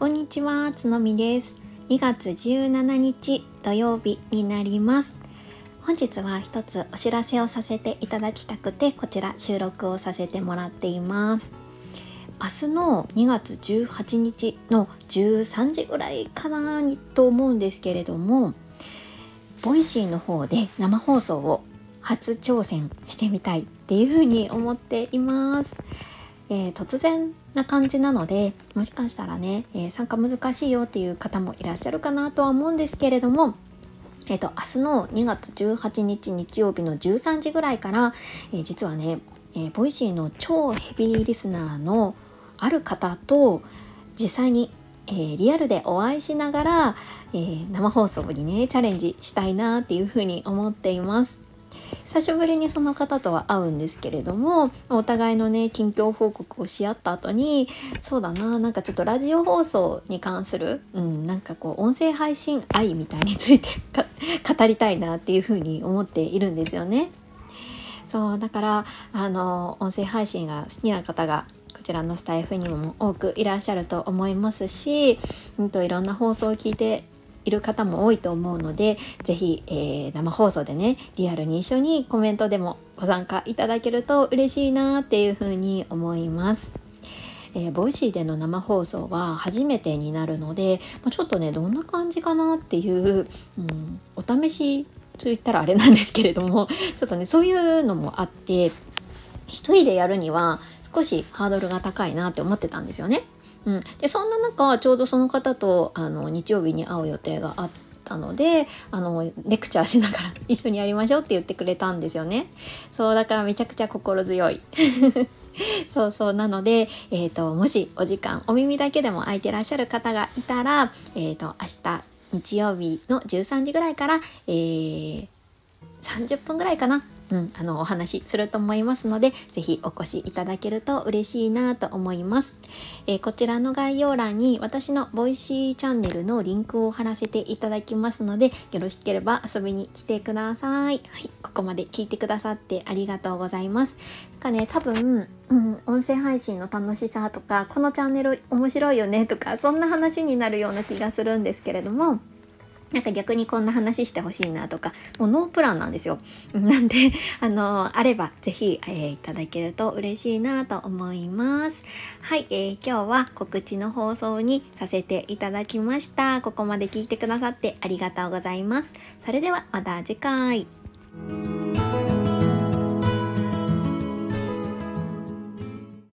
こんにちは、つのみです。2月17日土曜日になります。本日は一つお知らせをさせていただきたくて、こちら収録をさせてもらっています。明日の2月18日の13時ぐらいかなと思うんですけれども、ボイシーの方で生放送を初挑戦してみたいっていうふうに思っています。えー、突然な感じなのでもしかしたらね、えー、参加難しいよっていう方もいらっしゃるかなとは思うんですけれどもえーと、明日の2月18日日曜日の13時ぐらいから、えー、実はね、え、ボイシーの超ヘビーリスナーのある方と実際に、え、リアルでお会いしながら、え生放送にねチャレンジしたいなっていうふうに思っています。久しぶりにその方とは会うんですけれどもお互いのね近況報告をし合った後にそうだななんかちょっとラジオ放送に関する、うん、なんかこう音声配信愛みたいについて 語りたいなっていうふうに思っているんですよね。そうだからあの音声配信が好きな方がこちらのスタイフにも多くいらっしゃると思いますし、うんと、いろんな放送を聞いている方も多いと思うので是非、えー、生放送でねリアルに一緒にコメントでもご参加いただけると嬉しいなっていうふうに思います。えー、ボイシーでの生放送は初めてになるので、まあ、ちょっとねどんな感じかなっていう、うん、お試しと言ったらあれなんですけれどもちょっとねそういうのもあって一人でやるには少しハードルが高いなって思ってたんですよね。うん、でそんな中ちょうどその方とあの日曜日に会う予定があったのであのレクチャーしながら 一緒にやりましょうって言ってくれたんですよね。そうだからめちゃくちゃ心強い。そうそうなので、えーと、もしお時間お耳だけでも空いてらっしゃる方がいたら、えーと、明日日曜日の13時ぐらいから、えー、30分ぐらいかなうん、あのお話しすると思いますので是非お越しいただけると嬉しいなと思います、えー、こちらの概要欄に私のボイシーチャンネルのリンクを貼らせていただきますのでよろしければ遊びに来てください。はいここまで聞いてくださってありがとうございます。なんかね多分、うん、音声配信の楽しさとかこのチャンネル面白いよねとかそんな話になるような気がするんですけれどもなんか逆にこんな話してほしいなとか、もうノープランなんですよ。なんで、あの、あればぜひ、えー、いただけると嬉しいなと思います。はい、えー、今日は告知の放送にさせていただきました。ここまで聞いてくださってありがとうございます。それではまた次回。